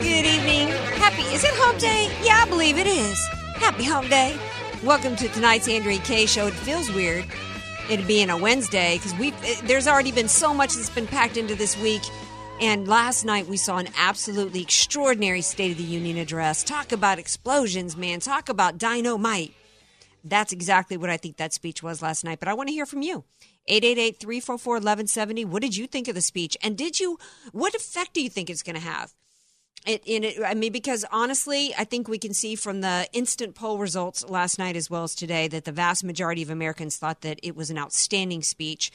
Good evening. Happy, is it hump day? Yeah, I believe it is. Happy hump day. Welcome to tonight's Andrea Kaye show. It feels weird it being a Wednesday because we eh, there's already been so much that's been packed into this week. And last night we saw an absolutely extraordinary State of the Union address. Talk about explosions, man. Talk about dynamite. That's exactly what I think that speech was last night. But I want to hear from you. 888 344 1170. What did you think of the speech? And did you, what effect do you think it's going to have? It, it, I mean, because honestly, I think we can see from the instant poll results last night as well as today that the vast majority of Americans thought that it was an outstanding speech.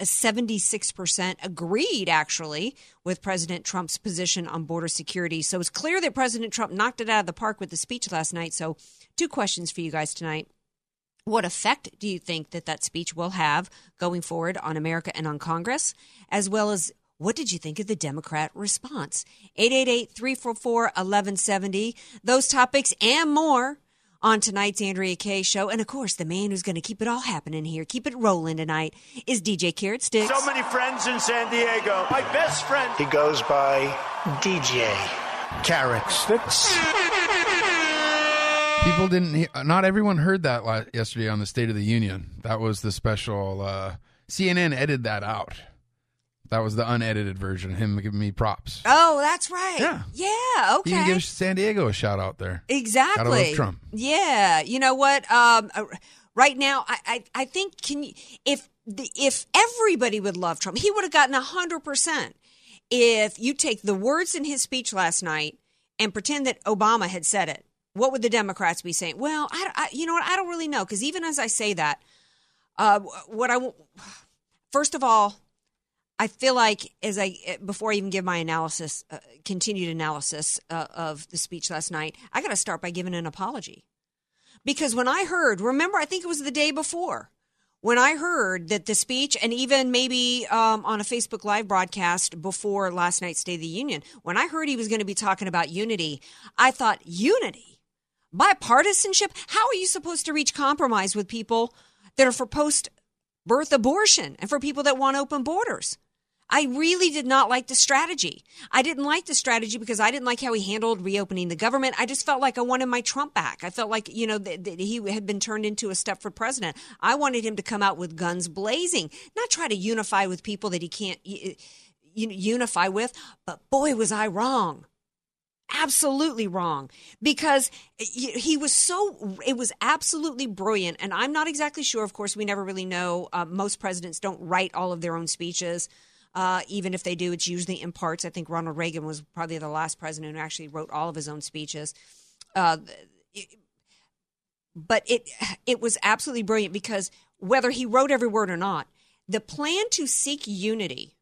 76% agreed, actually, with President Trump's position on border security. So it's clear that President Trump knocked it out of the park with the speech last night. So, two questions for you guys tonight. What effect do you think that that speech will have going forward on America and on Congress, as well as what did you think of the Democrat response? 888 344 1170. Those topics and more on tonight's Andrea Kaye show. And of course, the man who's going to keep it all happening here, keep it rolling tonight, is DJ Carrot Sticks. So many friends in San Diego. My best friend. He goes by DJ Carrot Sticks. People didn't. Hear, not everyone heard that yesterday on the State of the Union. That was the special. Uh, CNN edited that out. That was the unedited version. Him giving me props. Oh, that's right. Yeah. Yeah. Okay. You can give San Diego a shout out there. Exactly. Gotta love Trump. Yeah. You know what? Um, uh, right now, I, I, I think can you, if the, if everybody would love Trump, he would have gotten hundred percent. If you take the words in his speech last night and pretend that Obama had said it, what would the Democrats be saying? Well, I, I you know what? I don't really know because even as I say that, uh, what I first of all I feel like as I before I even give my analysis, uh, continued analysis uh, of the speech last night, I got to start by giving an apology because when I heard, remember, I think it was the day before when I heard that the speech, and even maybe um, on a Facebook Live broadcast before last night's State of the Union, when I heard he was going to be talking about unity, I thought unity, bipartisanship. How are you supposed to reach compromise with people that are for post birth abortion and for people that want open borders? I really did not like the strategy. I didn't like the strategy because I didn't like how he handled reopening the government. I just felt like I wanted my Trump back. I felt like, you know, that, that he had been turned into a Stepford president. I wanted him to come out with guns blazing, not try to unify with people that he can't unify with. But boy, was I wrong absolutely wrong because he was so it was absolutely brilliant and i'm not exactly sure of course we never really know uh, most presidents don't write all of their own speeches uh, even if they do, it's usually in parts. I think Ronald Reagan was probably the last president who actually wrote all of his own speeches. Uh, but it it was absolutely brilliant because whether he wrote every word or not, the plan to seek unity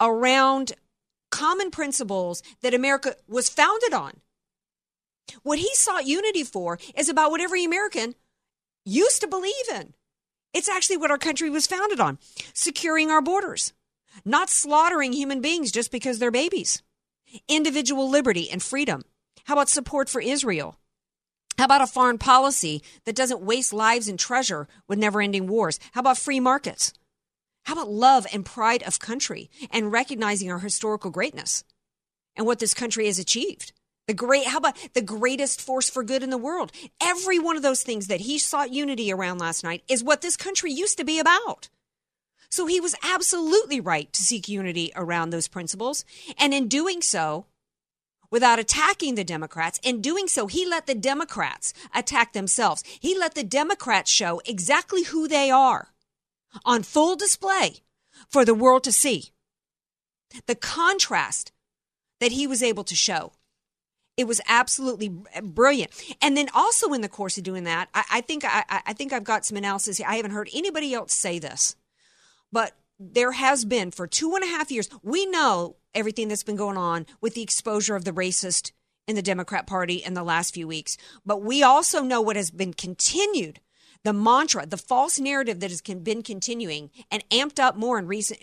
around common principles that America was founded on. What he sought unity for is about what every American used to believe in. It's actually what our country was founded on securing our borders, not slaughtering human beings just because they're babies, individual liberty and freedom. How about support for Israel? How about a foreign policy that doesn't waste lives and treasure with never ending wars? How about free markets? How about love and pride of country and recognizing our historical greatness and what this country has achieved? The great, how about the greatest force for good in the world? Every one of those things that he sought unity around last night is what this country used to be about. So he was absolutely right to seek unity around those principles. And in doing so, without attacking the Democrats, in doing so, he let the Democrats attack themselves. He let the Democrats show exactly who they are on full display for the world to see. The contrast that he was able to show it was absolutely brilliant. And then also in the course of doing that, I, I think I, I think I've got some analysis. Here. I haven't heard anybody else say this, but there has been for two and a half years. We know everything that's been going on with the exposure of the racist in the Democrat Party in the last few weeks. But we also know what has been continued the mantra, the false narrative that has been continuing and amped up more in recent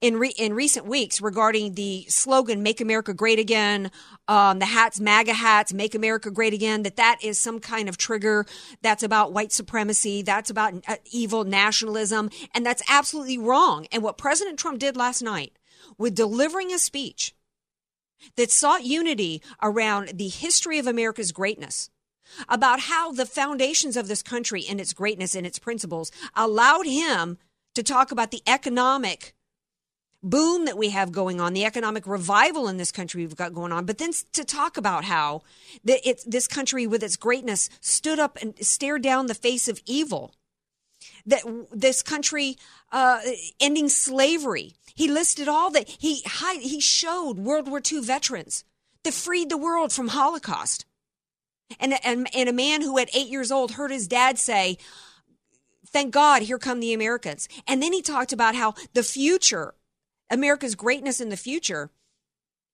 in re- in recent weeks regarding the slogan "Make America Great Again," um, the hats, MAGA hats, "Make America Great Again." That that is some kind of trigger. That's about white supremacy. That's about uh, evil nationalism, and that's absolutely wrong. And what President Trump did last night with delivering a speech that sought unity around the history of America's greatness about how the foundations of this country and its greatness and its principles allowed him to talk about the economic boom that we have going on, the economic revival in this country we've got going on, but then to talk about how the, it, this country with its greatness stood up and stared down the face of evil. That this country uh, ending slavery. He listed all that he he showed World War II veterans that freed the world from Holocaust. And, and, and a man who at eight years old heard his dad say, Thank God, here come the Americans. And then he talked about how the future America's greatness in the future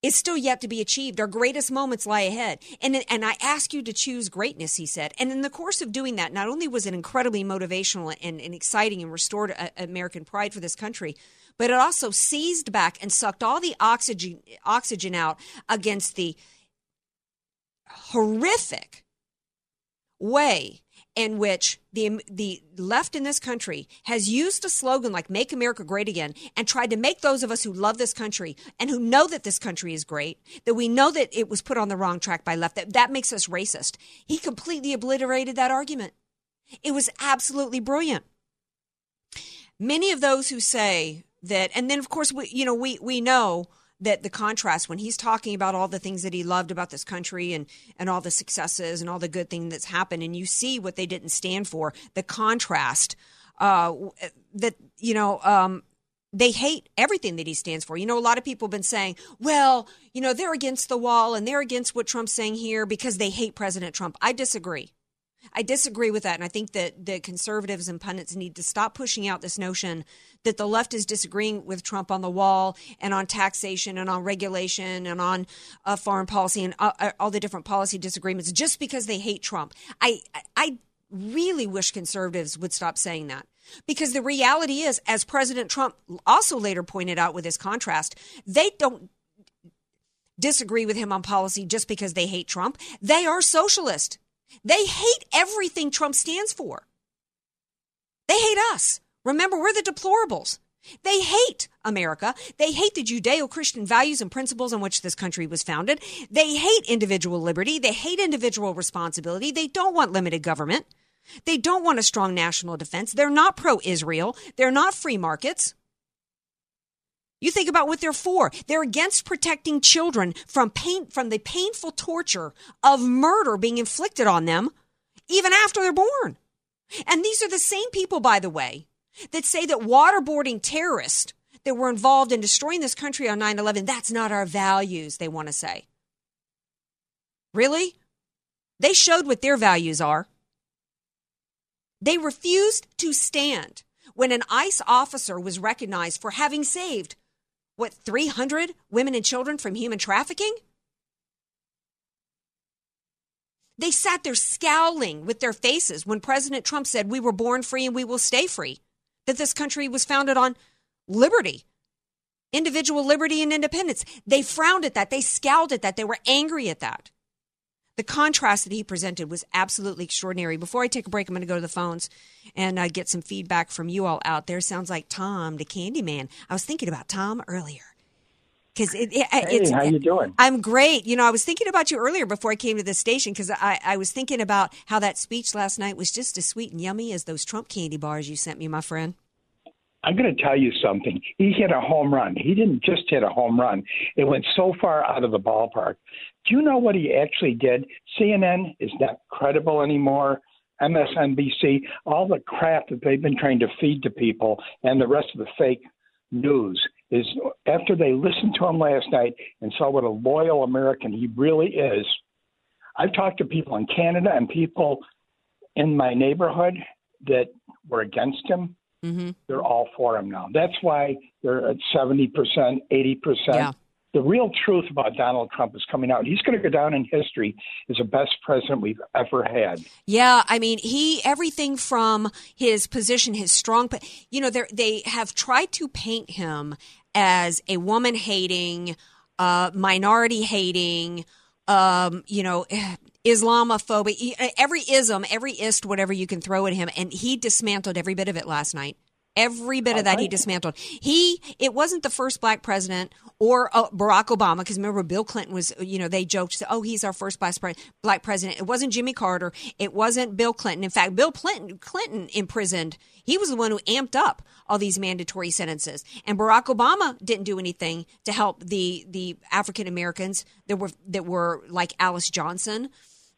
is still yet to be achieved. Our greatest moments lie ahead. And, and I ask you to choose greatness, he said. And in the course of doing that, not only was it incredibly motivational and, and exciting and restored a, American pride for this country, but it also seized back and sucked all the oxygen, oxygen out against the horrific way in which the the left in this country has used a slogan like "Make America Great Again" and tried to make those of us who love this country and who know that this country is great, that we know that it was put on the wrong track by left, that that makes us racist. He completely obliterated that argument. It was absolutely brilliant. Many of those who say that, and then of course we, you know, we we know that the contrast when he's talking about all the things that he loved about this country and and all the successes and all the good thing that's happened and you see what they didn't stand for the contrast uh, that you know um, they hate everything that he stands for. You know, a lot of people have been saying, well, you know, they're against the wall and they're against what Trump's saying here because they hate President Trump. I disagree. I disagree with that. And I think that the conservatives and pundits need to stop pushing out this notion that the left is disagreeing with Trump on the wall and on taxation and on regulation and on uh, foreign policy and uh, uh all the different policy disagreements just because they hate Trump. I, I really wish conservatives would stop saying that. Because the reality is, as President Trump also later pointed out with his contrast, they don't disagree with him on policy just because they hate Trump. They are socialist. They hate everything Trump stands for. They hate us. Remember, we're the deplorables. They hate America. They hate the Judeo Christian values and principles on which this country was founded. They hate individual liberty. They hate individual responsibility. They don't want limited government. They don't want a strong national defense. They're not pro Israel. They're not free markets. You think about what they're for. They're against protecting children from pain, from the painful torture of murder being inflicted on them even after they're born. And these are the same people, by the way, that say that waterboarding terrorists that were involved in destroying this country on 9 11, that's not our values, they want to say. Really? They showed what their values are. They refused to stand when an ICE officer was recognized for having saved what, 300 women and children from human trafficking? They sat there scowling with their faces when President Trump said, We were born free and we will stay free, that this country was founded on liberty, individual liberty and independence. They frowned at that. They scowled at that. They were angry at that the contrast that he presented was absolutely extraordinary. Before I take a break, I'm going to go to the phones and uh, get some feedback from you all out there. Sounds like Tom, the Candyman. I was thinking about Tom earlier because it, it, hey, it's how you doing? I'm great. You know, I was thinking about you earlier before I came to the station because I, I was thinking about how that speech last night was just as sweet and yummy as those Trump candy bars you sent me, my friend. I'm going to tell you something. He hit a home run. He didn't just hit a home run. It went so far out of the ballpark. Do you know what he actually did? CNN is not credible anymore. MSNBC, all the crap that they've been trying to feed to people, and the rest of the fake news is after they listened to him last night and saw what a loyal American he really is. I've talked to people in Canada and people in my neighborhood that were against him mm-hmm. they're all for him now. That's why they're at 70%, 80%. Yeah. The real truth about Donald Trump is coming out. He's going to go down in history as the best president we've ever had. Yeah, I mean, he everything from his position, his strong, you know, they have tried to paint him as a woman hating, uh, minority hating, um, you know, Islamophobia, every ism, every ist, whatever you can throw at him, and he dismantled every bit of it last night. Every bit of that he dismantled. He, it wasn't the first black president or uh, Barack Obama, because remember Bill Clinton was, you know, they joked, oh, he's our first black president. It wasn't Jimmy Carter. It wasn't Bill Clinton. In fact, Bill Clinton, Clinton imprisoned. He was the one who amped up all these mandatory sentences, and Barack Obama didn't do anything to help the the African Americans that were that were like Alice Johnson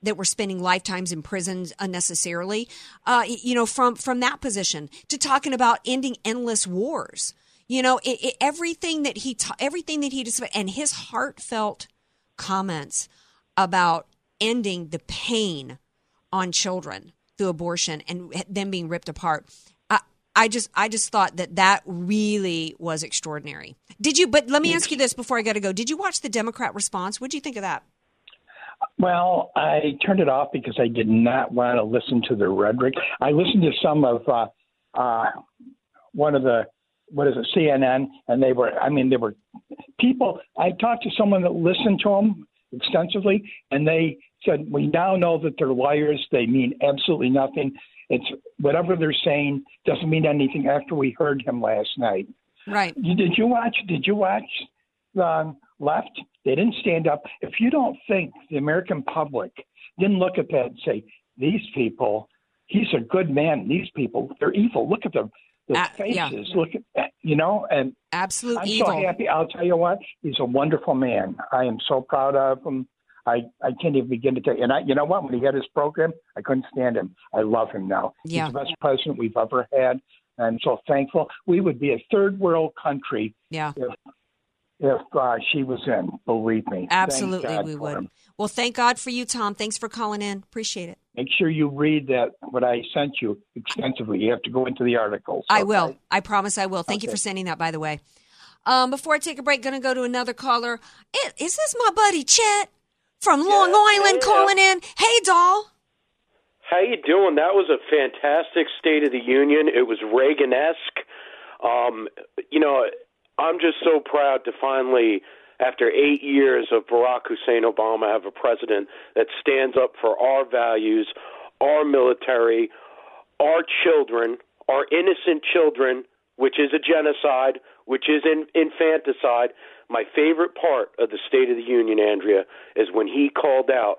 that were spending lifetimes in prisons unnecessarily. Uh, you know, from from that position to talking about ending endless wars. You know, it, it, everything that he ta- everything that he just and his heartfelt comments about ending the pain on children through abortion and them being ripped apart. I, I just I just thought that that really was extraordinary. Did you? But let me ask you this before I got to go. Did you watch the Democrat response? What do you think of that? Well, I turned it off because I did not want to listen to the rhetoric. I listened to some of uh, uh, one of the what is it CNN, and they were. I mean, they were people. I talked to someone that listened to them extensively, and they said we now know that they're liars. They mean absolutely nothing. It's whatever they're saying doesn't mean anything. After we heard him last night, right? Did you watch? Did you watch? Um, left. They didn't stand up. If you don't think the American public didn't look at that and say, these people, he's a good man. These people, they're evil. Look at them. The uh, faces, yeah. look at that, you know, and absolute I'm evil. so happy. I'll tell you what, he's a wonderful man. I am so proud of him. I, I can't even begin to tell you. And I, you know what? When he had his program, I couldn't stand him. I love him now. Yeah. He's the best president we've ever had. I'm so thankful. We would be a third world country yeah. if if uh, she was in. Believe me. Absolutely, we would. Him. Well, thank God for you, Tom. Thanks for calling in. Appreciate it. Make sure you read that what I sent you extensively. You have to go into the articles. I will. I promise I will. Thank okay. you for sending that, by the way. Um, before I take a break, going to go to another caller. Is this my buddy Chet from Long yeah, Island yeah. calling in? Hey, doll. How you doing? That was a fantastic State of the Union. It was Reagan-esque. Um, you know, I'm just so proud to finally, after eight years of Barack Hussein Obama, have a president that stands up for our values, our military, our children, our innocent children, which is a genocide, which is in, infanticide. My favorite part of the State of the Union, Andrea, is when he called out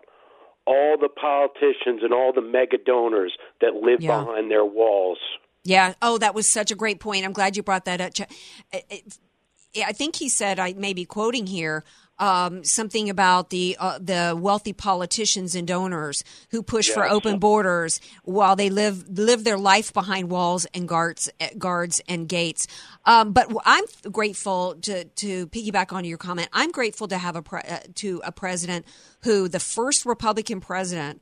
all the politicians and all the mega donors that live yeah. behind their walls. Yeah. Oh, that was such a great point. I'm glad you brought that up. Uh, uh, I think he said, I may be quoting here, um, something about the uh, the wealthy politicians and donors who push for open borders while they live live their life behind walls and guards guards and gates. Um, but I'm grateful to to piggyback on your comment. I'm grateful to have a pre- uh, to a president who the first Republican president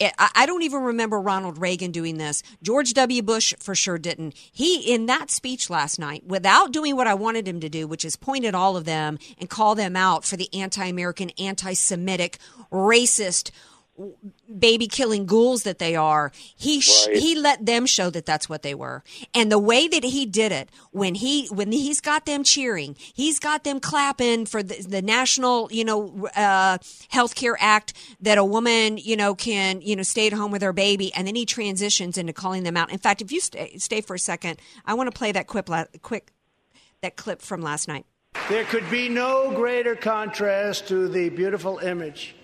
I don't even remember Ronald Reagan doing this. George W. Bush for sure didn't. He, in that speech last night, without doing what I wanted him to do, which is point at all of them and call them out for the anti American, anti Semitic, racist, baby killing ghouls that they are he right. he let them show that that's what they were. And the way that he did it when he when he's got them cheering he's got them clapping for the, the national you know uh health care act that a woman you know can you know stay at home with her baby and then he transitions into calling them out. In fact if you stay stay for a second i want to play that quick quick that clip from last night. There could be no greater contrast to the beautiful image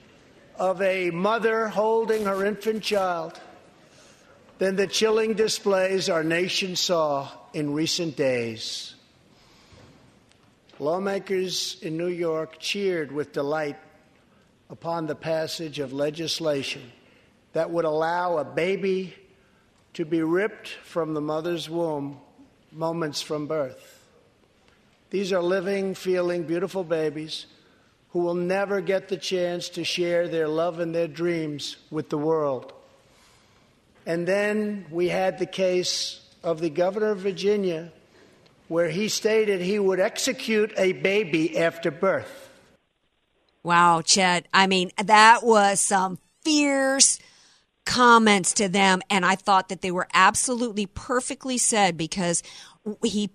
of a mother holding her infant child than the chilling displays our nation saw in recent days. Lawmakers in New York cheered with delight upon the passage of legislation that would allow a baby to be ripped from the mother's womb moments from birth. These are living, feeling, beautiful babies who will never get the chance to share their love and their dreams with the world. And then we had the case of the governor of Virginia, where he stated he would execute a baby after birth. Wow, Chet. I mean, that was some fierce comments to them. And I thought that they were absolutely perfectly said because he,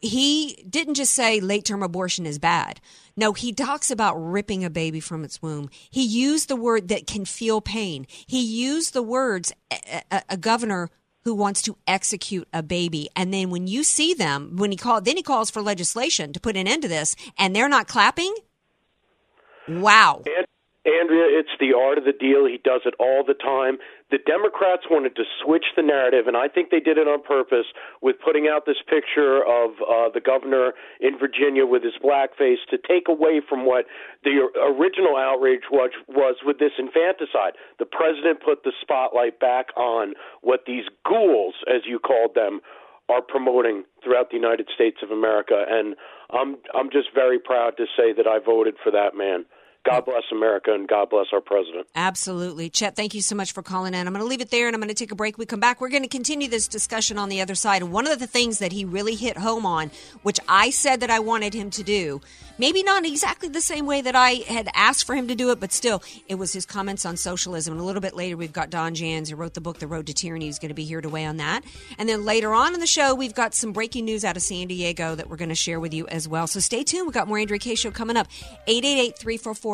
he didn't just say late term abortion is bad. No, he talks about ripping a baby from its womb. He used the word that can feel pain. He used the words a, a, a governor who wants to execute a baby. And then when you see them, when he called, then he calls for legislation to put an end to this, and they're not clapping. Wow. And, Andrea, it's the art of the deal. He does it all the time. The Democrats wanted to switch the narrative, and I think they did it on purpose with putting out this picture of uh, the governor in Virginia with his blackface to take away from what the original outrage was, was with this infanticide. The president put the spotlight back on what these ghouls, as you called them, are promoting throughout the United States of America, and I'm I'm just very proud to say that I voted for that man. God bless America and God bless our president. Absolutely. Chet, thank you so much for calling in. I'm going to leave it there and I'm going to take a break. We come back. We're going to continue this discussion on the other side. And one of the things that he really hit home on, which I said that I wanted him to do, maybe not exactly the same way that I had asked for him to do it, but still, it was his comments on socialism. And a little bit later, we've got Don Jans, who wrote the book, The Road to Tyranny, who's going to be here to weigh on that. And then later on in the show, we've got some breaking news out of San Diego that we're going to share with you as well. So stay tuned. We've got more Andrea Kaye Show coming up. 888 344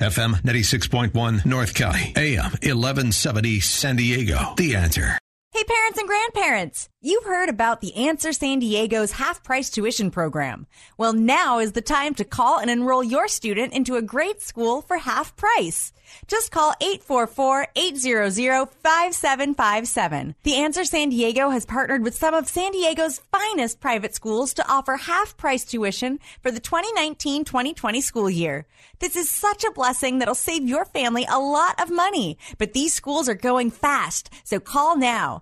FM 96.1 North County, AM 1170 San Diego. The answer. Hey, parents and grandparents! You've heard about the Answer San Diego's half price tuition program. Well, now is the time to call and enroll your student into a great school for half price. Just call 844-800-5757. The Answer San Diego has partnered with some of San Diego's finest private schools to offer half price tuition for the 2019-2020 school year. This is such a blessing that'll save your family a lot of money. But these schools are going fast, so call now.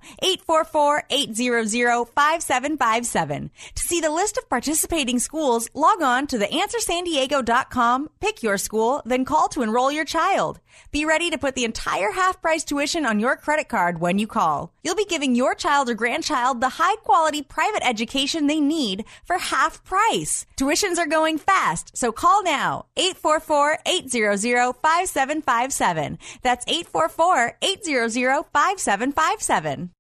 844-800-5757. To see the list of participating schools, log on to theanswersandiego.com, pick your school, then call to enroll your child. Be ready to put the entire half price tuition on your credit card when you call. You'll be giving your child or grandchild the high quality private education they need for half price. Tuitions are going fast, so call now. 844-800-5757. That's 844-800-5757.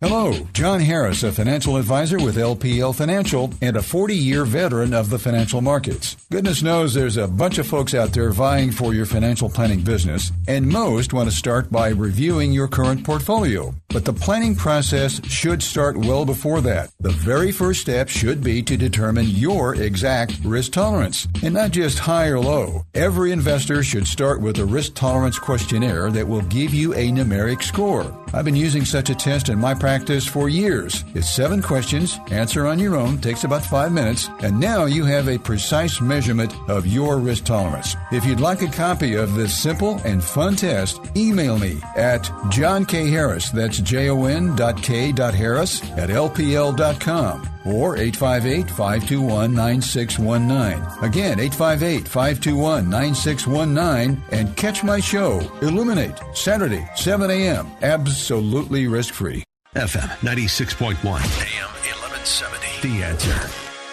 Hello, John Harris, a financial advisor with LPL Financial and a 40 year veteran of the financial markets. Goodness knows there's a bunch of folks out there vying for your financial planning business, and most want to start by reviewing your current portfolio. But the planning process should start well before that. The very first step should be to determine your exact risk tolerance, and not just high or low. Every investor should start with a risk tolerance questionnaire that will give you a numeric score. I've been using such a test in my practice for years. It's seven questions, answer on your own, takes about five minutes, and now you have a precise measurement of your risk tolerance. If you'd like a copy of this simple and fun test, email me at John K. Harris, that's J-O-N dot K dot Harris at LPL.com or 858-521-9619. Again, 858-521-9619 and catch my show, Illuminate, Saturday, 7 a.m. Absolutely risk-free. FM 96.1, AM 1170. The answer.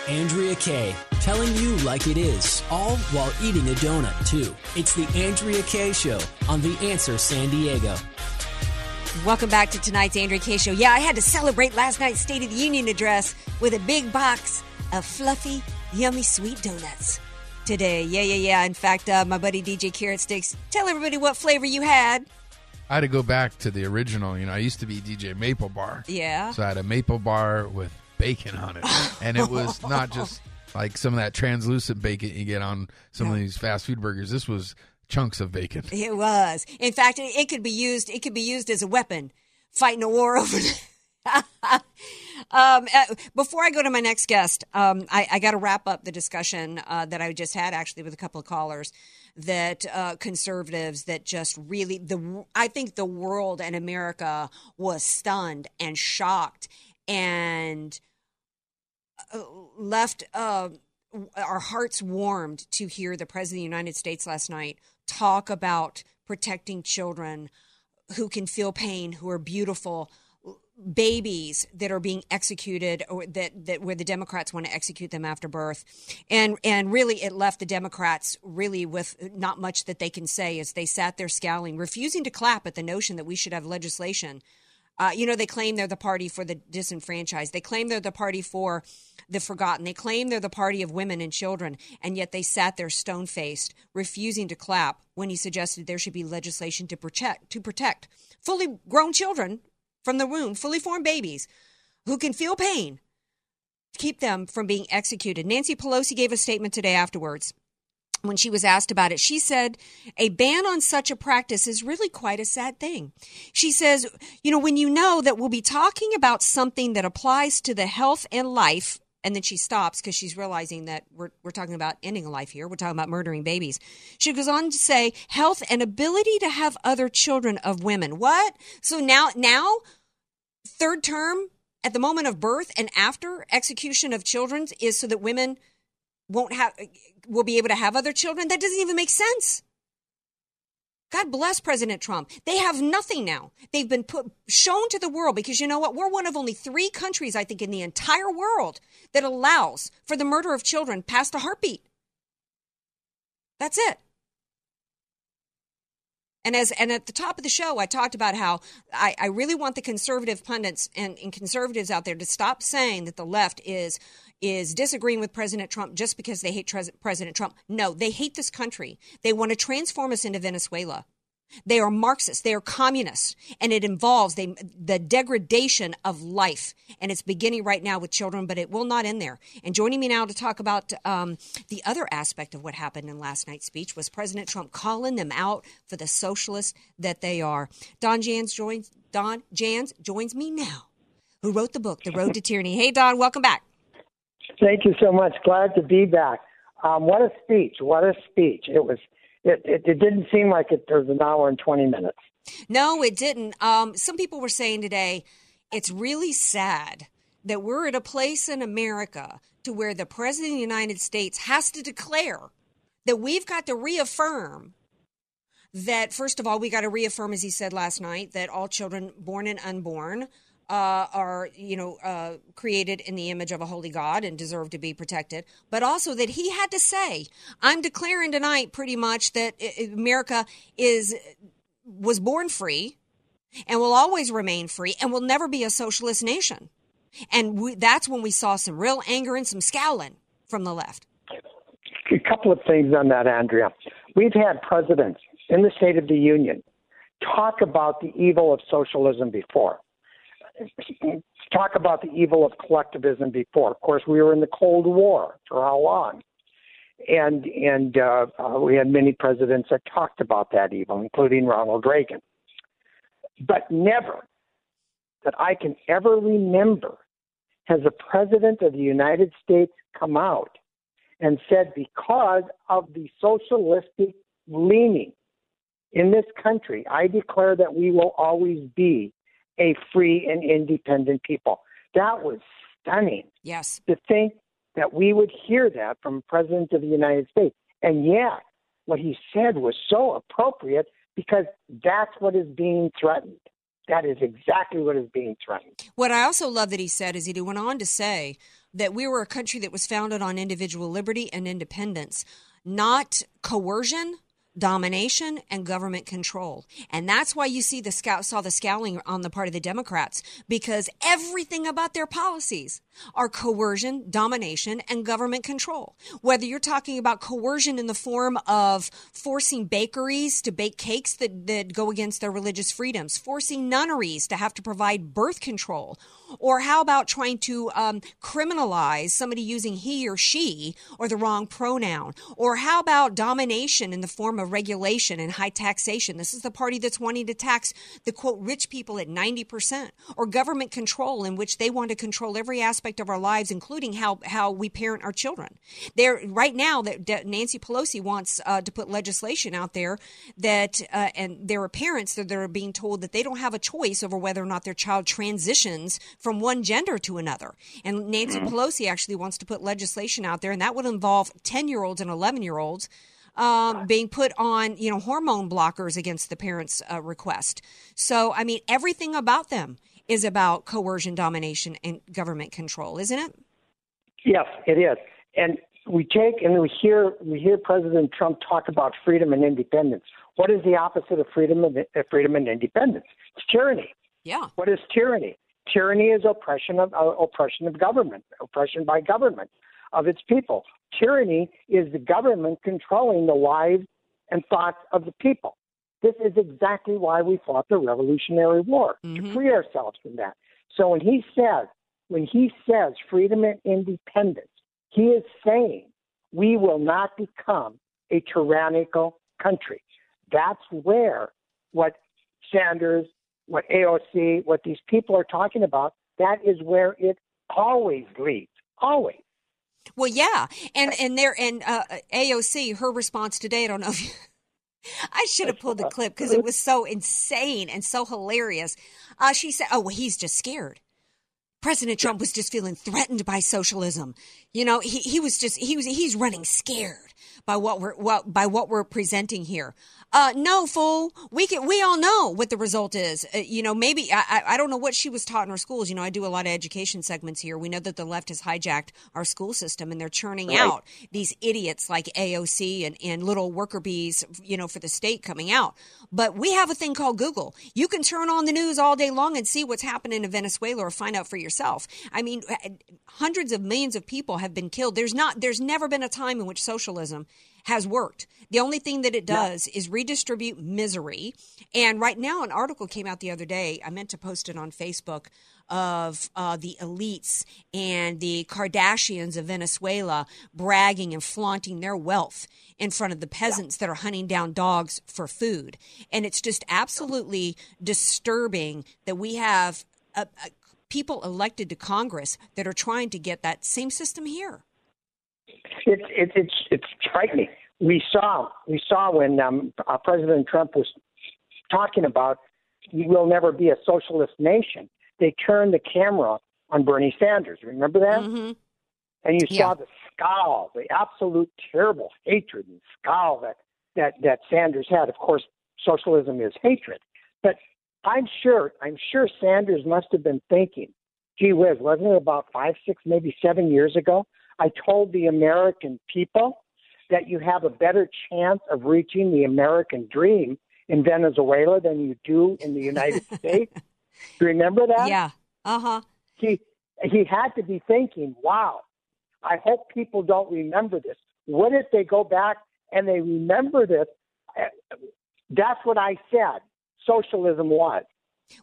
Andrea Kaye, telling you like it is, all while eating a donut, too. It's the Andrea Kaye Show on The Answer San Diego. Welcome back to tonight's Andrea Kaye Show. Yeah, I had to celebrate last night's State of the Union address with a big box of fluffy, yummy, sweet donuts today. Yeah, yeah, yeah. In fact, uh, my buddy DJ Carrot Sticks, tell everybody what flavor you had. I had to go back to the original. You know, I used to be DJ Maple Bar. Yeah. So I had a maple bar with bacon on it. And it was not just like some of that translucent bacon you get on some of these fast food burgers. This was chunks of bacon. It was. In fact, it, could be used. It could be used as a weapon, fighting a war over. um, uh, before I go to my next guest, um, I, I got to wrap up the discussion uh, that I just had actually with a couple of callers. That uh, conservatives that just really the I think the world and America was stunned and shocked and uh, left uh, our hearts warmed to hear the president of the United States last night talk about protecting children who can feel pain, who are beautiful, babies that are being executed or that, that where the Democrats want to execute them after birth. And and really it left the Democrats really with not much that they can say as they sat there scowling, refusing to clap at the notion that we should have legislation. Uh, you know, they claim they're the party for the disenfranchised. They claim they're the party for the forgotten. They claim they're the party of women and children, and yet they sat there stone faced, refusing to clap when he suggested there should be legislation to protect to protect fully grown children from the womb, fully formed babies who can feel pain, keep them from being executed. Nancy Pelosi gave a statement today afterwards. When she was asked about it, she said, A ban on such a practice is really quite a sad thing. She says, You know, when you know that we'll be talking about something that applies to the health and life and then she stops because she's realizing that we're, we're talking about ending a life here. We're talking about murdering babies. She goes on to say health and ability to have other children of women. What? So now, now, third term at the moment of birth and after execution of children is so that women won't have, will be able to have other children. That doesn't even make sense. God bless President Trump. They have nothing now. They've been put shown to the world because you know what? We're one of only three countries, I think, in the entire world that allows for the murder of children past a heartbeat. That's it. And as and at the top of the show, I talked about how I, I really want the conservative pundits and, and conservatives out there to stop saying that the left is is disagreeing with President Trump just because they hate President Trump. No, they hate this country. They want to transform us into Venezuela. They are Marxists. They are communists, and it involves they, the degradation of life. And it's beginning right now with children, but it will not end there. And joining me now to talk about um, the other aspect of what happened in last night's speech was President Trump calling them out for the socialists that they are. Don Jans joins Don Jans joins me now, who wrote the book The Road to Tyranny. Hey, Don, welcome back. Thank you so much. Glad to be back. Um, what a speech! What a speech! It was. It, it, it didn't seem like it was an hour and twenty minutes. No, it didn't. Um, some people were saying today it's really sad that we're at a place in America to where the president of the United States has to declare that we've got to reaffirm that first of all we got to reaffirm as he said last night that all children born and unborn uh, are you know uh, created in the image of a holy God and deserve to be protected, but also that he had to say, "I'm declaring tonight, pretty much, that America is was born free, and will always remain free, and will never be a socialist nation." And we, that's when we saw some real anger and some scowling from the left. A couple of things on that, Andrea. We've had presidents in the State of the Union talk about the evil of socialism before talk about the evil of collectivism before. Of course, we were in the Cold War for how long? And and uh, uh, we had many presidents that talked about that evil, including Ronald Reagan. But never that I can ever remember has a president of the United States come out and said because of the socialistic leaning in this country, I declare that we will always be a free and independent people. That was stunning. Yes. To think that we would hear that from President of the United States. And yet, what he said was so appropriate because that's what is being threatened. That is exactly what is being threatened. What I also love that he said is that he went on to say that we were a country that was founded on individual liberty and independence, not coercion, domination and government control. And that's why you see the scout saw the scowling on the part of the Democrats because everything about their policies are coercion, domination and government control. Whether you're talking about coercion in the form of forcing bakeries to bake cakes that, that go against their religious freedoms, forcing nunneries to have to provide birth control, or how about trying to um, criminalize somebody using he or she or the wrong pronoun? Or how about domination in the form of regulation and high taxation? This is the party that's wanting to tax the quote rich people at 90%. Or government control in which they want to control every aspect of our lives, including how, how we parent our children. There, right now, that Nancy Pelosi wants uh, to put legislation out there that, uh, and there are parents that are being told that they don't have a choice over whether or not their child transitions from one gender to another. And Nancy Mm-hmm. Pelosi actually wants to put legislation out there, and that would involve 10 year olds and 11 year olds. Um, being put on, you know, hormone blockers against the parents' uh, request. So, I mean, everything about them is about coercion, domination, and government control, isn't it? Yes, it is. And we take and we hear we hear President Trump talk about freedom and independence. What is the opposite of freedom and uh, freedom and independence? It's tyranny. Yeah. What is tyranny? Tyranny is oppression of uh, oppression of government, oppression by government of its people. Tyranny is the government controlling the lives and thoughts of the people. This is exactly why we fought the Revolutionary War to free ourselves from that. So when he says when he says freedom and independence, he is saying we will not become a tyrannical country. That's where what Sanders, what AOC, what these people are talking about, that is where it always leads. Always. Well, yeah, and and there and uh, AOC, her response today. I don't know if you, I should have pulled the clip because it was so insane and so hilarious. Uh, she said, "Oh, well, he's just scared." President Trump was just feeling threatened by socialism. You know, he, he was just he was he's running scared by what we're what by what we're presenting here. Uh, no, fool. We can we all know what the result is. Uh, you know, maybe I I- don't know what she was taught in her schools. You know, I do a lot of education segments here. We know that the left has hijacked our school system and they're churning Right. out these idiots like AOC and, and little worker bees, you know, for the state coming out. But we have a thing called Google. You can turn on the news all day long and see what's happening in Venezuela or find out for yourself. I mean, uh, hundreds of millions of people have been killed. There's not, there's never been a time in which socialism has worked. The only thing that it does is redistribute misery. And right now, an article came out the other day. I meant to post it on Facebook of uh, the elites and the Kardashians of Venezuela bragging and flaunting their wealth in front of the peasants that are hunting down dogs for food. And it's just absolutely disturbing that we have uh, uh, people elected to Congress that are trying to get that same system here. It's it's it's it's frightening. We saw we saw when um, uh, President Trump was talking about we will never be a socialist nation. They turned the camera on Bernie Sanders. Remember that? Mm-hmm. And you Yeah. saw the scowl, the absolute terrible hatred and scowl that that that Sanders had. Of course, socialism is hatred, but I'm sure I'm sure Sanders must have been thinking, "Gee whiz, wasn't it about five, six, maybe seven years ago? I told the American people that you have a better chance of reaching the American dream in Venezuela than you do in the United States." Do you remember that? Yeah. Uh huh. He he had to be thinking, "Wow, I hope people don't remember this. What if they go back and they remember this?" That's what I said. Socialism was.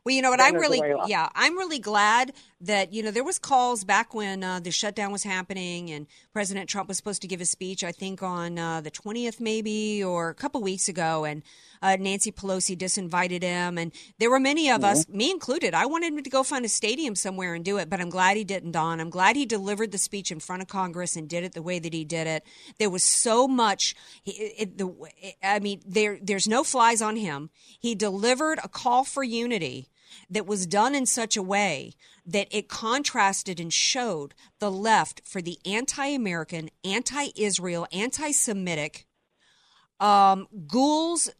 Well, you know what? I'm really, yeah, I'm really glad that you know there was calls back when uh, the shutdown was happening and President Trump was supposed to give a speech. I think on uh, the 20th, maybe, or a couple weeks ago, and uh, Nancy Pelosi disinvited him, and there were many of us, me included. I wanted him to go find a stadium somewhere and do it, but I'm glad he didn't. Don, I'm glad he delivered the speech in front of Congress and did it the way that he did it. There was so much. It, it, the, I mean, there there's no flies on him. He delivered a call for unity that was done in such a way that it contrasted and showed the left for the anti-American, anti-Israel, anti-Semitic, um, ghouls,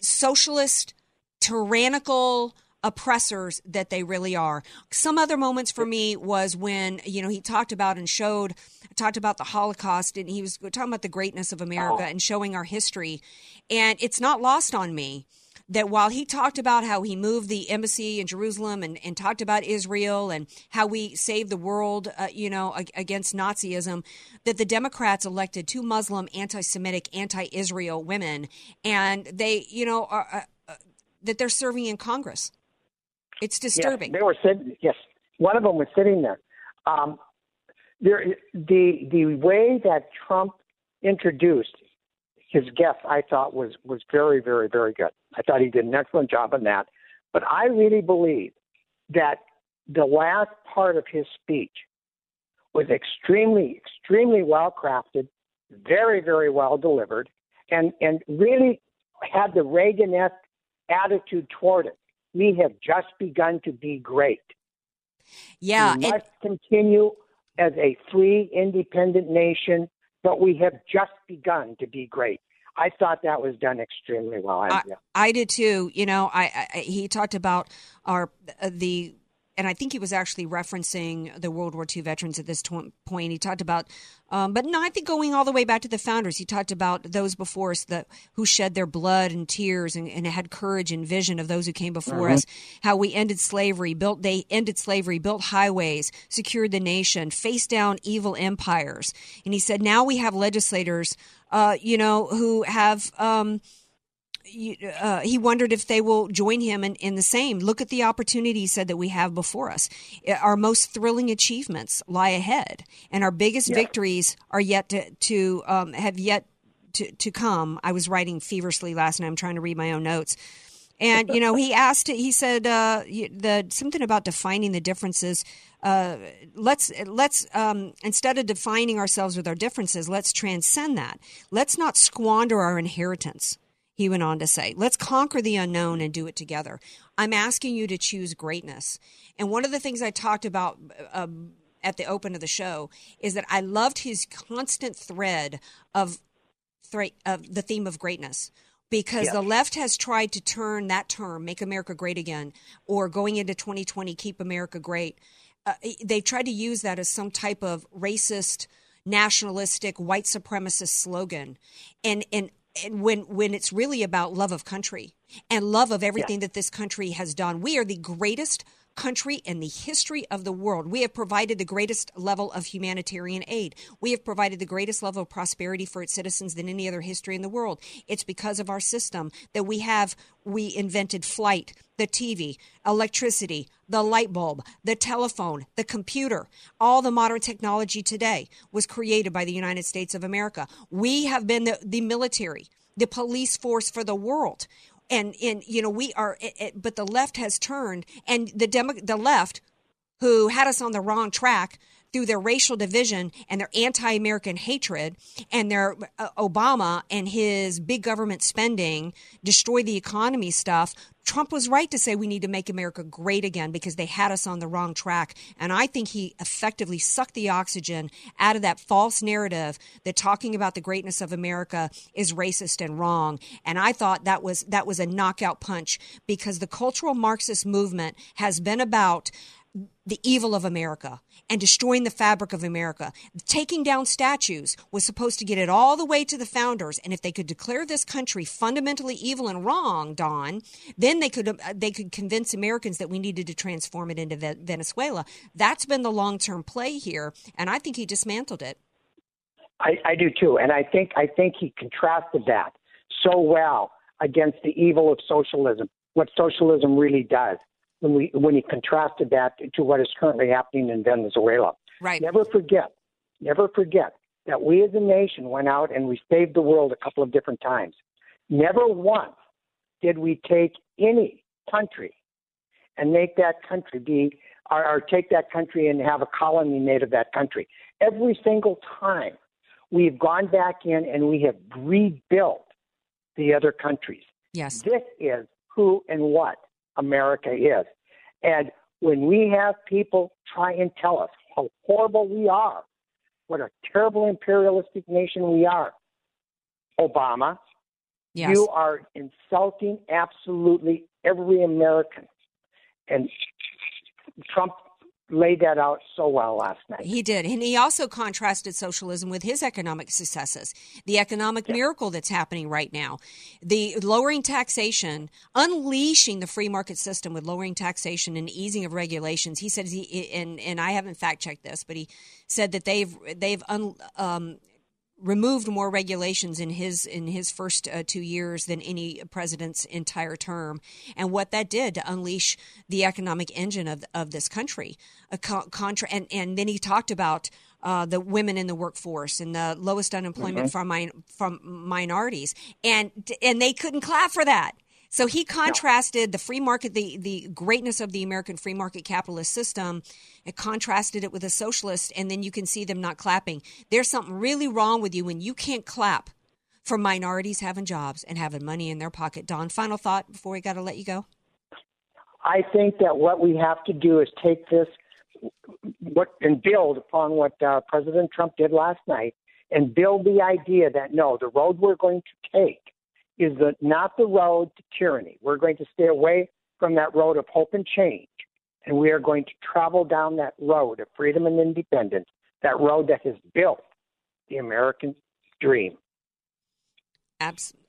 socialist, tyrannical oppressors that they really are. Some other moments for me was when, you know, he talked about and showed, talked about the Holocaust and he was talking about the greatness of America and showing our history. And it's not lost on me that while he talked about how he moved the embassy in Jerusalem and, and talked about Israel and how we saved the world, uh, you know, against Nazism, that the Democrats elected two Muslim, anti-Semitic, anti-Israel women, and they, you know, are, uh, uh, that they're serving in Congress. It's disturbing. Yes, they were sitting. Yes, one of them was sitting there. Um, there, the the way that Trump introduced his guest, I thought was was very, very, very good. I thought he did an excellent job on that. But I really believe that the last part of his speech was extremely, extremely well crafted, very, very well delivered, and and really had the Reagan-esque attitude toward it we have just begun to be great. Yeah. We must continue as a free, independent nation, but we have just begun to be great. I thought that was done extremely well. I, I did too. You know, I, I he talked about our uh, the and I think he was actually referencing the World War II veterans at this point. He talked about, um, but no, I think going all the way back to the founders. He talked about those before us that who shed their blood and tears and, and had courage and vision of those who came before Mm-hmm. us. How we ended slavery, built they ended slavery, built highways, secured the nation, faced down evil empires. And he said, now we have legislators, uh, you know, who have. Um, uh, he wondered if they will join him in, in the same. Look at the opportunity he said that we have before us. Uh, Our most thrilling achievements lie ahead, and our biggest victories are yet to, to um, have yet to, to come. I was writing feverishly last night. I'm trying to read my own notes. And you know, he asked. He said uh, the something about defining the differences. Uh, let's let's um, instead of defining ourselves with our differences, let's transcend that. Let's not squander our inheritance. He went on to say, let's conquer the unknown and do it together. I'm asking you to choose greatness. And one of the things I talked about um, at the open of the show is that I loved his constant thread of, thre- of the theme of greatness because Yes. the left has tried to turn that term, make America great again, or going into 2020, keep America great. Uh, they've tried to use that as some type of racist, nationalistic, white supremacist slogan. And, and, and when, when it's really about love of country and love of everything that this country has done, we are the greatest country in the history of the world. We have provided the greatest level of humanitarian aid. We have provided the greatest level of prosperity for its citizens than any other history in the world. It's because of our system that we have we invented flight, the TV, electricity, the light bulb, the telephone, the computer. All the modern technology today was created by the United States of America. We have been the, the military, the police force for the world and you know we are it, it- but the left has turned and the demo, the left who had us on the wrong track through their racial division and their anti-American hatred and their uh, Obama and his big government spending, destroy the economy stuff. Trump was right to say we need to make America great again because they had us on the wrong track. And I think he effectively sucked the oxygen out of that false narrative that talking about the greatness of America is racist and wrong. And I thought that was that was a knockout punch because the cultural Marxist movement has been about the evil of America and destroying the fabric of America. Taking down statues was supposed to get it all the way to the founders, and if they could declare this country fundamentally evil and wrong, Don, then they could uh, they could convince Americans that we needed to transform it into Venezuela. That's been the long term play here, and I think he dismantled it. I, I do too, and I think I think he contrasted that so well against the evil of socialism. What socialism really does when we when he contrasted that to what is currently happening in Venezuela. Right. Never forget, never forget that we as a nation went out and we saved the world a couple of different times. Never once did we take any country and make that country be or, or take that country and have a colony made of that country. Every single time we've gone back in and we have rebuilt the other countries. Yes. This is who and what America is. And when we have people try and tell us how horrible we are, what a terrible imperialistic nation we are, Obama, Yes. you are insulting absolutely every American. And Trump laid that out so well last night. He did. And he also contrasted socialism with his economic successes, the economic yeah. miracle that's happening right now, the lowering taxation, unleashing the free market system with lowering taxation and easing of regulations. He said, he, and, and I haven't fact checked this, but he said that they've, they've, un, um, removed more regulations in his in his first uh, two years than any president's entire term, and what that did to unleash the economic engine of of this country. A co- contra- and and then he talked about. Uh, the women in the workforce and the lowest unemployment mm-hmm. from min- from minorities, and and they couldn't clap for that. So he contrasted no. the free market, the, the greatness of the American free market capitalist system, and contrasted it with a socialist, and then you can see them not clapping. There's something really wrong with you when you can't clap for minorities having jobs and having money in their pocket. Don, final thought before we got to let you go. I think that what we have to do is take this what and build upon what uh, President Trump did last night, and build the idea that no, the road we're going to take is the, not the road to tyranny. We're going to stay away from that road of hope and change, and we are going to travel down that road of freedom and independence, that road that has built the American dream. Absolutely.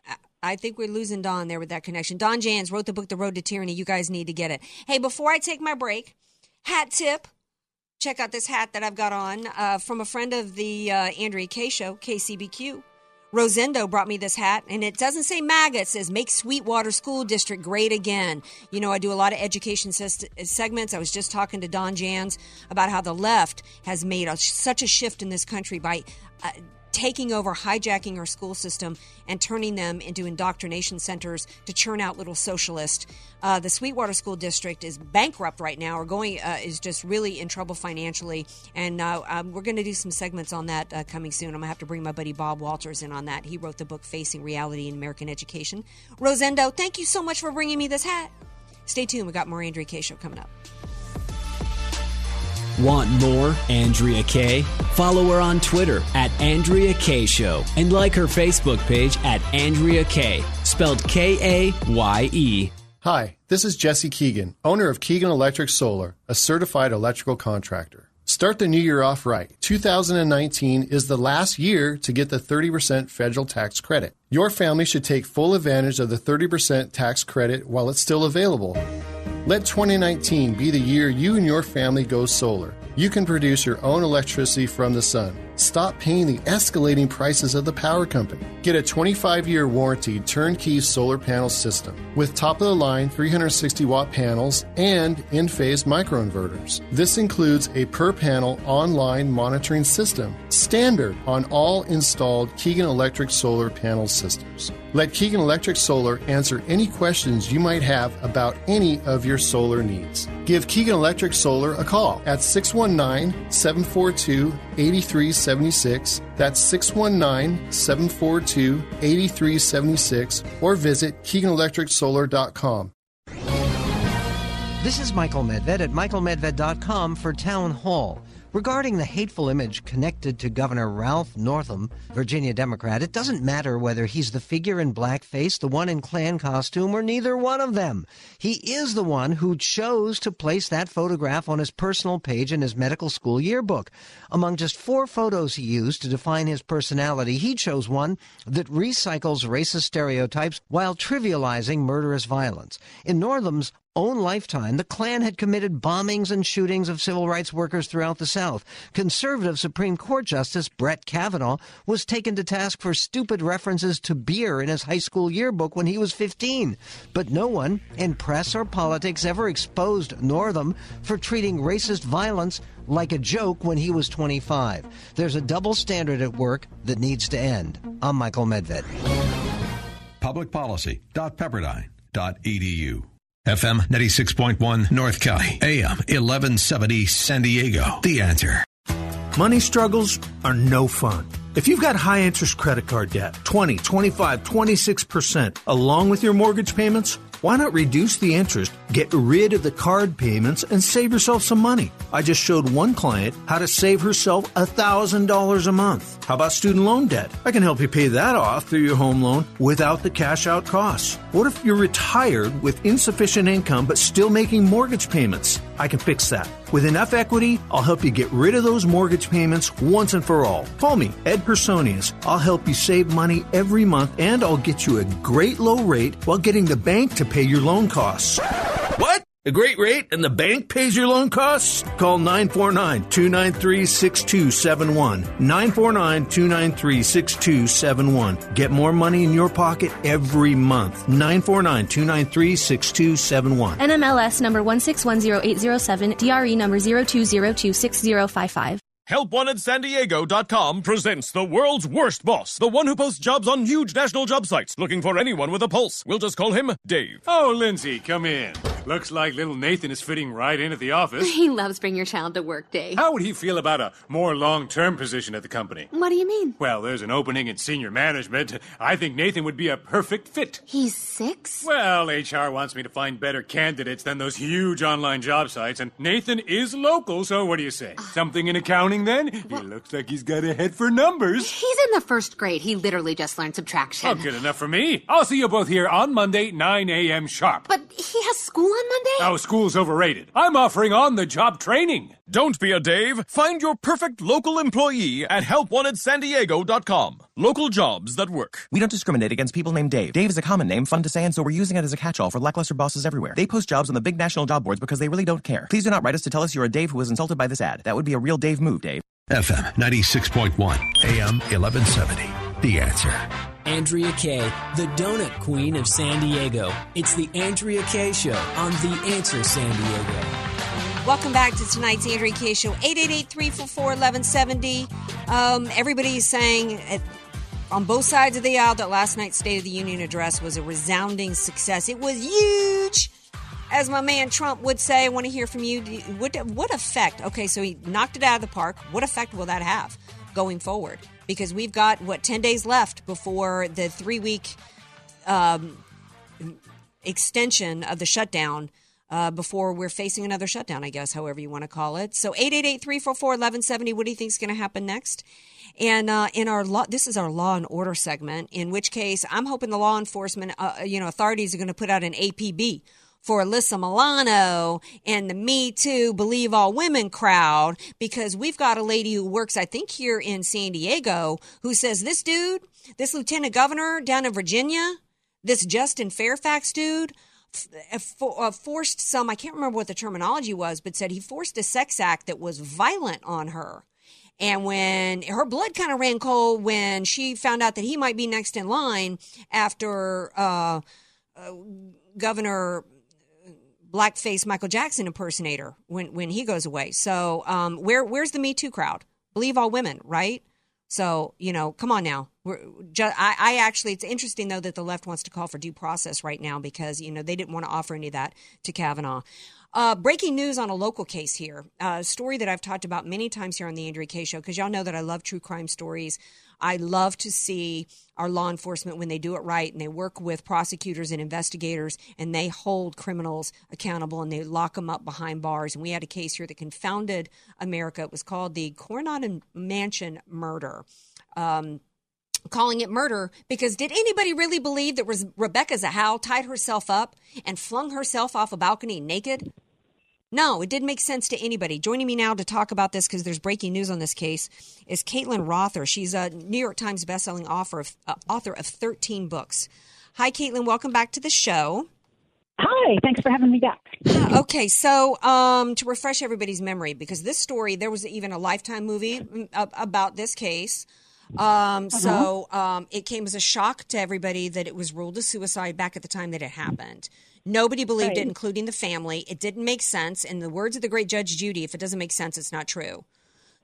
I think we're losing Don there with that connection. Don Jans wrote the book, The Road to Tyranny. You guys need to get it. Hey, before I take my break, hat tip. Check out this hat that I've got on uh, from a friend of the uh, Andrea Kaye Show, KCBQ. Rosendo brought me this hat, and it doesn't say MAGA. It says Make Sweetwater School District Great Again. You know, I do a lot of education segments. I was just talking to Don Jans about how the left has made a, such a shift in this country by uh, taking over, hijacking our school system, and turning them into indoctrination centers to churn out little socialists. Uh, the Sweetwater School District is bankrupt right now, or going uh, is just really in trouble financially. And uh, um, we're going to do some segments on that uh, coming soon. I'm going to have to bring my buddy Bob Walters in on that. He wrote the book Facing Reality in American Education. Rosendo, thank you so much for bringing me this hat. Stay tuned. We got more Andrea Kaye show coming up. Want more Andrea Kaye? Follow her on Twitter at Andrea Kaye Show and like her Facebook page at Andrea Kaye, spelled K A Y E. Hi, this is Jesse Keegan, owner of Keegan Electric Solar, a certified electrical contractor. Start the new year off right. 2019 is the last year to get the 30% federal tax credit. Your family should take full advantage of the 30% tax credit while it's still available. Let 2019 be the year you and your family go solar. You can produce your own electricity from the sun. Stop paying the escalating prices of the power company. Get a 25 year warranty turnkey solar panel system with top of the line 360 watt panels and Enphase microinverters. This includes a per panel online monitoring system, standard on all installed Keegan Electric solar panel systems. Let Keegan Electric Solar answer any questions you might have about any of your solar needs. Give Keegan Electric Solar a call at 619 742 8376. That's 619 742 8376 or visit KeeganElectricSolar.com. This is Michael Medved at michaelmedved.com for Town Hall. Regarding the hateful image connected to Governor Ralph Northam, Virginia Democrat, it doesn't matter whether he's the figure in blackface, the one in Klan costume, or neither one of them. He is the one who chose to place that photograph on his personal page in his medical school yearbook. Among just four photos he used to define his personality, he chose one that recycles racist stereotypes while trivializing murderous violence. In Northam's own lifetime, the Klan had committed bombings and shootings of civil rights workers throughout the South. Conservative Supreme Court Justice Brett Kavanaugh was taken to task for stupid references to beer in his high school yearbook when he was 15. But no one in press or politics ever exposed Northam for treating racist violence like a joke when he was 25. There's a double standard at work that needs to end. I'm Michael Medved. Publicpolicy.pepperdine.edu FM 96.1 North County, AM 1170 San Diego. The answer. Money struggles are no fun. If you've got high interest credit card debt, 20, 25, 26%, along with your mortgage payments, why not reduce the interest Get rid of the card payments and save yourself some money. I just showed one client how to save herself $1,000 a month. How about student loan debt? I can help you pay that off through your home loan without the cash out costs. What if you're retired with insufficient income but still making mortgage payments? I can fix that. With enough equity, I'll help you get rid of those mortgage payments once and for all. Call me, Ed Personius. I'll help you save money every month and I'll get you a great low rate while getting the bank to pay your loan costs. What? A great rate and the bank pays your loan costs? Call 949 293 6271. 949 293 6271. Get more money in your pocket every month. 949 293 6271. NMLS number 1610807, DRE number 02026055. HelpWantedSanDiego.com presents the world's worst boss, the one who posts jobs on huge national job sites, looking for anyone with a pulse. We'll just call him Dave. Oh, Lindsay, come in. Looks like little Nathan is fitting right in at the office. He loves bring your child to work day. How would he feel about a more long-term position at the company? What do you mean? Well, there's an opening in senior management. I think Nathan would be a perfect fit. He's six? Well, HR wants me to find better candidates than those huge online job sites, and Nathan is local, so what do you say? Ah. Something in accounting, then? He looks like he's got a head for numbers. He's in the first grade. He literally just learned subtraction. Oh, good enough for me. I'll see you both here on Monday, 9 a.m. sharp. But he has school on Monday? Oh, school's overrated. I'm offering on-the-job training. Don't be a Dave. Find your perfect local employee at HelpWantedSanDiego.com. Local jobs that work. We don't discriminate against people named Dave. Dave is a common name, fun to say, and so we're using it as a catch-all for lackluster bosses everywhere. They post jobs on the big national job boards because they really don't care. Please do not write us to tell us you're a Dave who was insulted by this ad. That would be a real Dave move, Dave. FM 96.1, AM 1170. The answer. Andrea Kaye, the donut queen of San Diego. It's the Andrea Kaye Show on The Answer San Diego. Welcome back to tonight's Andrea Kaye Show. 888-344-1170. Um, everybody's saying at, on both sides of the aisle that last night's State of the Union address was a resounding success. It was huge. As my man Trump would say, I want to hear from you. What, what effect? Okay, so he knocked it out of the park. What effect will that have going forward? Because we've got, what, 10 days left before the three week um, extension of the shutdown uh, before we're facing another shutdown, I guess, however you want to call it. So 888-344-1170, what do you think is going to happen next? And uh, in our law, this is our law and order segment, in which case I'm hoping the law enforcement, uh, you know, authorities are going to put out an APB for Alyssa Milano and the Me Too Believe All Women crowd because we've got a lady who works, I think, here in San Diego who says this dude, this lieutenant governor down in Virginia, this Justin Fairfax dude, uh, forced some, I can't remember what the terminology was, but said he forced a sex act that was violent on her. And when her blood kind of ran cold when she found out that he might be next in line after uh, uh, Governor blackface Michael Jackson impersonator when when he goes away. So um, where where's the Me Too crowd? Believe all women, right? So you know, come on now. I, I actually, it's interesting though that the left wants to call for due process right now because you know they didn't want to offer any of that to Kavanaugh. Uh, breaking news on a local case here, uh, a story that I've talked about many times here on the Andrea Kaye Show because y'all know that I love true crime stories. I love to see our law enforcement when they do it right and they work with prosecutors and investigators and they hold criminals accountable and they lock them up behind bars. And we had a case here that confounded America. It was called the Coronado Mansion murder. Um, calling it murder because did anybody really believe that Rebecca Zahau tied herself up and flung herself off a balcony naked? No, it didn't make sense to anybody. Joining me now to talk about this because there's breaking news on this case is Caitlin Rother. She's a New York Times bestselling author of, uh, author of 13 books. Hi, Caitlin. Welcome back to the show. Hi, thanks for having me back. okay, so um, to refresh everybody's memory, because this story, there was even a Lifetime movie mm, about this case. Um, uh-huh. So um, it came as a shock to everybody that it was ruled a suicide back at the time that it happened. Nobody believed right. it, including the family. It didn't make sense. In the words of the great Judge Judy, if it doesn't make sense, it's not true.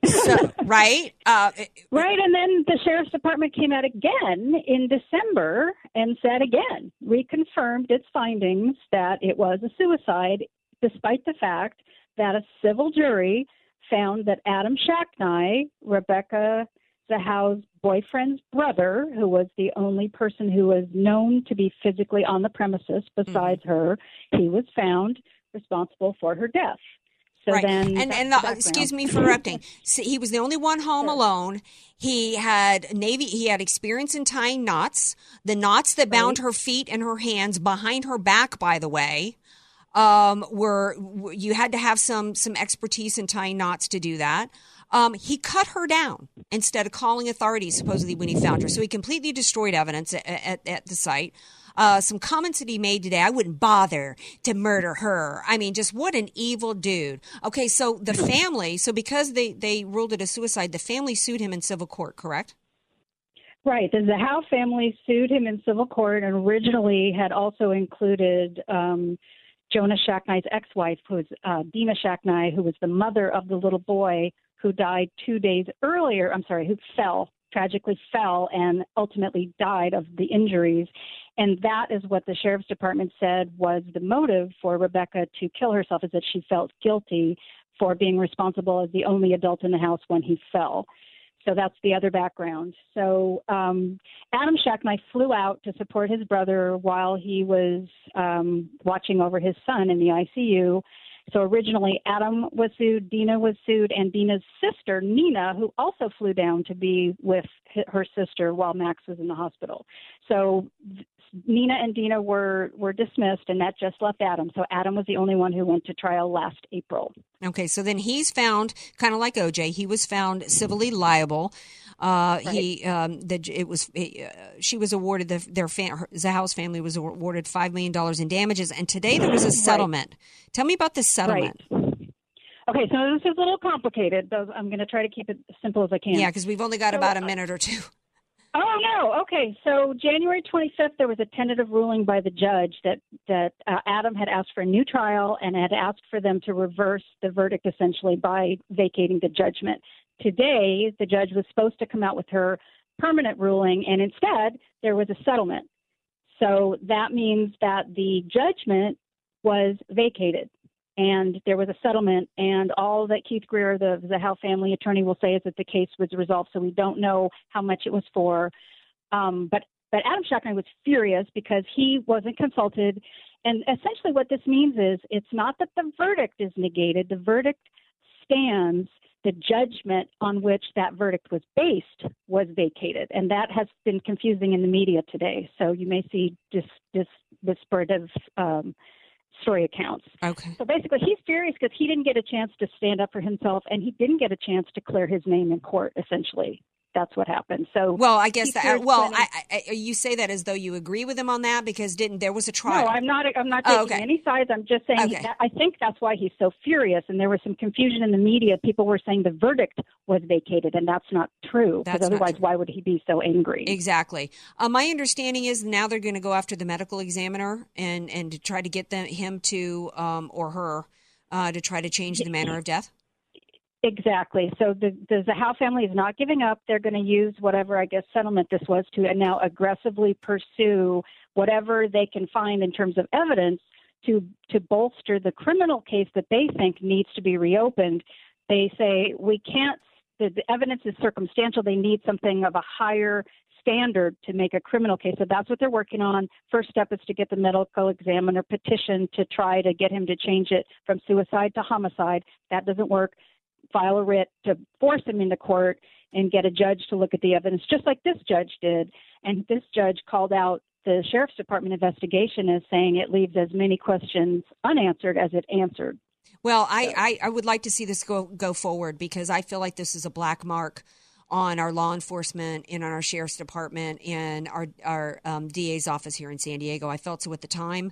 So, right? Uh, right. And then the sheriff's department came out again in December and said again, reconfirmed its findings that it was a suicide, despite the fact that a civil jury found that Adam Shacknai, Rebecca Zahau's boyfriend's brother, who was the only person who was known to be physically on the premises besides Mm-hmm. her, he was found responsible for her death. So right. then, and and the the, excuse me for interrupting. So he was the only one home alone. He had navy. He had experience in tying knots. The knots that bound her feet and her hands behind her back, by the way, um, were- you had to have some some expertise in tying knots to do that. Um, he cut her down instead of calling authorities supposedly when he found her. So he completely destroyed evidence at, at, at the site. Uh, some comments that he made today, I wouldn't bother to murder her. I mean, just what an evil dude. Okay, so the family, so because they, they ruled it a suicide, the family sued him in civil court, correct? Right. The Zahau family sued him in civil court and originally had also included um, Jonah Shacknai's ex-wife, who was uh, Dina Shacknai, who was the mother of the little boy who died two days earlier. I'm sorry, who fell tragically fell and ultimately died of the injuries. And that is what the sheriff's department said was the motive for Rebecca to kill herself is that she felt guilty for being responsible as the only adult in the house when he fell. So that's the other background. So um, Adam Shacknai flew out to support his brother while he was um, watching over his son in the ICU. So originally, Adam was sued, Dina was sued, and Dina's sister, Nina, who also flew down to be with her sister while Max was in the hospital. So Nina and Dina were, were dismissed, and that just left Adam. So Adam was the only one who went to trial last April. Okay, so then he's found, kind of like OJ, he was found civilly liable. Uh, He, um, the, it was, uh, she was awarded the, their fam, her, Zahau's family was awarded five million dollars in damages, and today there was a settlement. Tell me about this settlement. Okay, so this is a little complicated. Though I'm going to try to keep it as simple as I can. Yeah, because we've only got So, about a uh, minute or two. Oh no. Okay. So January 25th, there was a tentative ruling by the judge that that uh, Adam had asked for a new trial and had asked for them to reverse the verdict essentially by vacating the judgment. Today, the judge was supposed to come out with her permanent ruling, and instead, there was a settlement. So that means that the judgment was vacated and there was a settlement. And all that Keith Greer, the Zahau family attorney, will say is that the case was resolved. So we don't know how much it was for. Um, but but Adam Shacknai was furious because he wasn't consulted. And essentially, what this means is it's not that the verdict is negated. The verdict stands. The judgment on which that verdict was based was vacated, and that has been confusing in the media today. So you may see dis, dis, disparative um, story accounts. Okay. So basically, he's furious because he didn't get a chance to stand up for himself, and he didn't get a chance to clear his name in court. Essentially, that's what happened. So Well, I guess that. Well, I, I, you say that as though you agree with him on that because didn't there was a trial? No, I'm not. I'm not Oh, taking okay. any sides. I'm just saying. Okay. That, I think that's why he's so furious. And there was some confusion in the media. People were saying the verdict was vacated, and that's not true. Because otherwise, why would he be so angry? Exactly. Uh, my understanding is now they're going to go after the medical examiner and and to try to get them him to um, or her uh, to try to change the manner of death. Exactly. So the the Zahau family is not giving up. They're going to use whatever I guess settlement this was to now aggressively pursue whatever they can find in terms of evidence to to bolster the criminal case that they think needs to be reopened. They say we can't. The, the evidence is circumstantial. They need something of a higher standard to make a criminal case. So that's what they're working on. First step is to get the medical examiner petition to try to get him to change it from suicide to homicide. That doesn't work file a writ to force him into court and get a judge to look at the evidence, just like this judge did. And this judge called out the sheriff's department investigation as saying it leaves as many questions unanswered as it answered. Well, I, I, I would like to see this go go forward because I feel like this is a black mark on our law enforcement and on our sheriff's department and our our um, DA's office here in San Diego. I felt so at the time,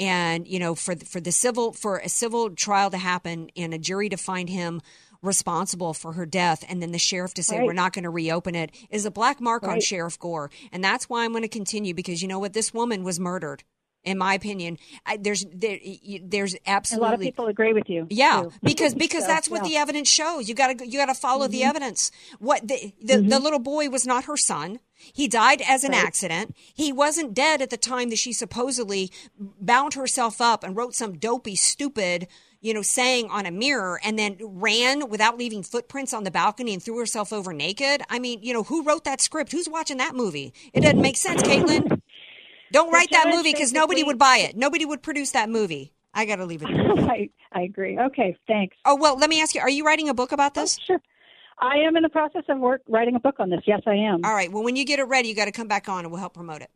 and you know, for for the civil for a civil trial to happen and a jury to find him responsible for her death and then the sheriff to say Right. we're not going to reopen it is a black mark on Sheriff Gore. And that's why I'm going to continue because you know what this woman was murdered. In my opinion, I, there's there, there's absolutely A lot of people agree with you. yeah, too. because because So, that's what yeah. the evidence shows. You got to you got to follow the Mhm. evidence. What the the, the little boy was not her son. He died as an Right. accident. He wasn't dead at the time that she supposedly bound herself up and wrote some dopey, stupid, you know, sang on a mirror and then ran without leaving footprints on the balcony and threw herself over naked. I mean, you know, who wrote that script? Who's watching that movie? It doesn't make sense, Caitlin. Don't write that movie because nobody would buy it. Nobody would produce that movie. I got to leave it. I, I agree. Okay, thanks. Oh well, let me ask you: Are you writing a book about this? sure. I am in the process of work writing a book on this. Yes, I am. All right. Well, when you get it ready, you got to come back on, and we'll help promote it.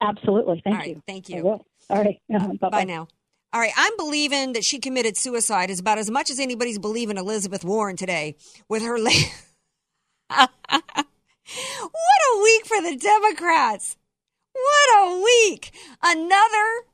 Absolutely. Thank All right, you. Thank you. All right. Uh, bye Bye now. All right. I'm believing that she committed suicide is about as much as anybody's believing Elizabeth Warren today with her. La- what a week for the Democrats. What a week. Another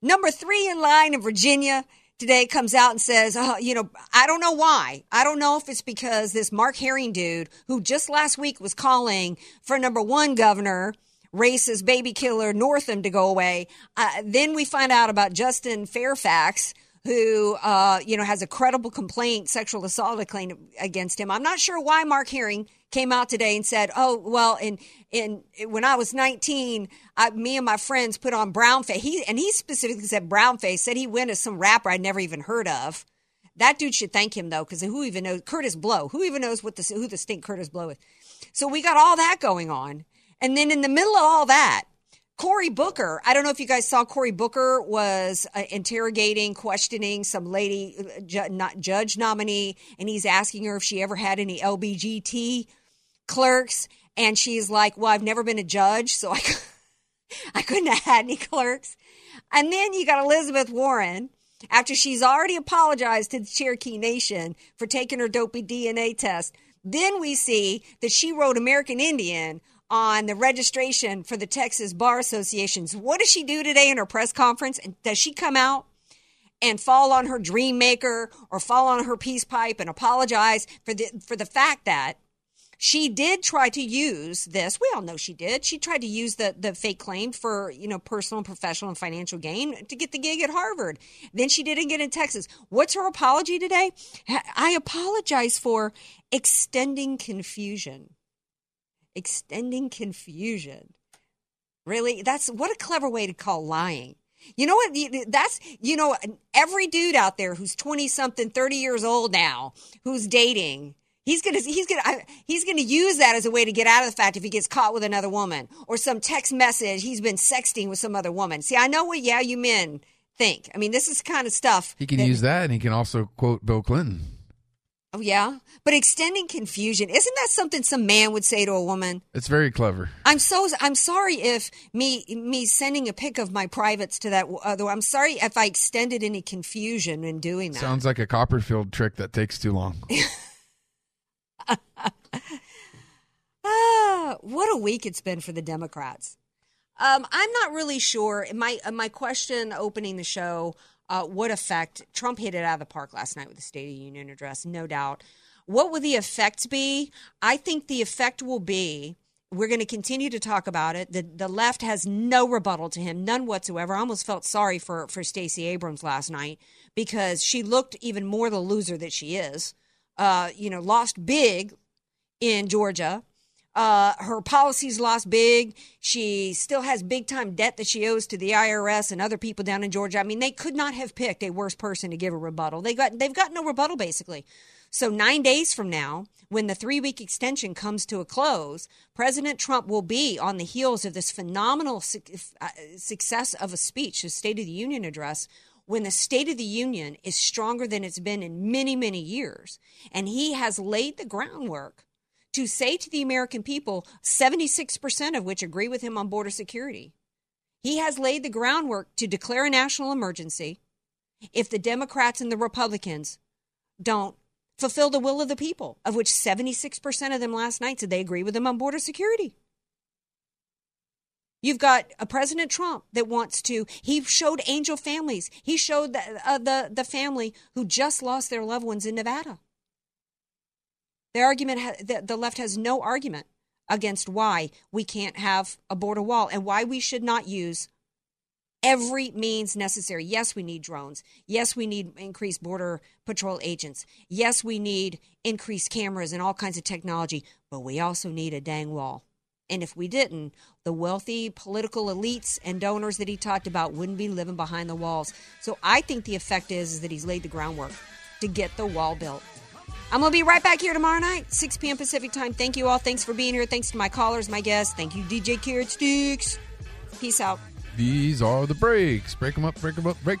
number three in line in Virginia today comes out and says, oh, you know, I don't know why. I don't know if it's because this Mark Herring dude, who just last week was calling for number one governor, racist baby killer Northam to go away. Uh, then we find out about Justin Fairfax, who, uh, you know, has a credible complaint, sexual assault claim against him. I'm not sure why Mark Herring came out today and said, "Oh, well, in in when I was 19, I, me and my friends put on brown face." He and he specifically said brown face. Said he went as some rapper I'd never even heard of. That dude should thank him though, because who even knows Kurtis Blow? Who even knows what the who the stink Kurtis Blow is? So we got all that going on, and then in the middle of all that, Cory Booker. I don't know if you guys saw Cory Booker was uh, interrogating, questioning some lady, uh, ju- not judge nominee, and he's asking her if she ever had any LBGT clerks, and she's like, "Well, I've never been a judge, so I, I couldn't have had any clerks." And then you got Elizabeth Warren. After she's already apologized to the Cherokee Nation for taking her dopey DNA test, then we see that she wrote American Indian on the registration for the Texas Bar Associations. What does she do today in her press conference? And does she come out and fall on her dream maker or fall on her peace pipe and apologize for the for the fact that she did try to use this. We all know she did. She tried to use the the fake claim for you know personal, professional, and financial gain to get the gig at Harvard. Then she didn't get in Texas. What's her apology today? I apologize for extending confusion extending confusion. Really? That's what a clever way to call lying. You know what? That's, you know, every dude out there who's 20 something, 30 years old now, who's dating, he's going to, he's to, he's to use that as a way to get out of the fact if he gets caught with another woman or some text message. He's been sexting with some other woman. See, I know what, yeah, you men think. I mean, this is kind of stuff. He can use that, and he can also quote Bill Clinton. Oh yeah, but extending confusion isn't that something some man would say to a woman? It's very clever. I'm so I'm sorry if me me sending a pic of my privates to that other. I'm sorry if I extended any confusion in doing that. Sounds like a Copperfield trick that takes too long. ah, what a week it's been for the Democrats. Um, I'm not really sure. My uh, my question opening the show uh, what effect Trump hit it out of the park last night with the State of the Union address, no doubt. What will the effect be? I think the effect will be we're going to continue to talk about it. The the left has no rebuttal to him, none whatsoever. I almost felt sorry for for Stacey Abrams last night because she looked even more the loser that she is. Uh, you know, lost big in Georgia. Uh, her policies lost big. She still has big time debt that she owes to the IRS and other people down in Georgia. I mean, they could not have picked a worse person to give a rebuttal. They got they've got no rebuttal basically. So nine days from now, when the three week extension comes to a close, President Trump will be on the heels of this phenomenal su- uh, success of a speech, a State of the Union address. When the State of the Union is stronger than it's been in many, many years, and he has laid the groundwork to say to the American people, 76% of which agree with him on border security, he has laid the groundwork to declare a national emergency if the Democrats and the Republicans don't fulfill the will of the people, of which 76% of them last night said they agree with him on border security. You've got a President Trump that wants to. He showed angel families. He showed the, uh, the the family who just lost their loved ones in Nevada. The argument, ha- the, the left has no argument against why we can't have a border wall and why we should not use every means necessary. Yes, we need drones. Yes, we need increased border patrol agents. Yes, we need increased cameras and all kinds of technology, but we also need a dang wall. And if we didn't, the wealthy political elites and donors that he talked about wouldn't be living behind the walls. So I think the effect is, is that he's laid the groundwork to get the wall built. I'm going to be right back here tomorrow night, 6 p.m. Pacific time. Thank you all. Thanks for being here. Thanks to my callers, my guests. Thank you, DJ Carrot Sticks. Peace out. These are the breaks. Break them up, break them up, break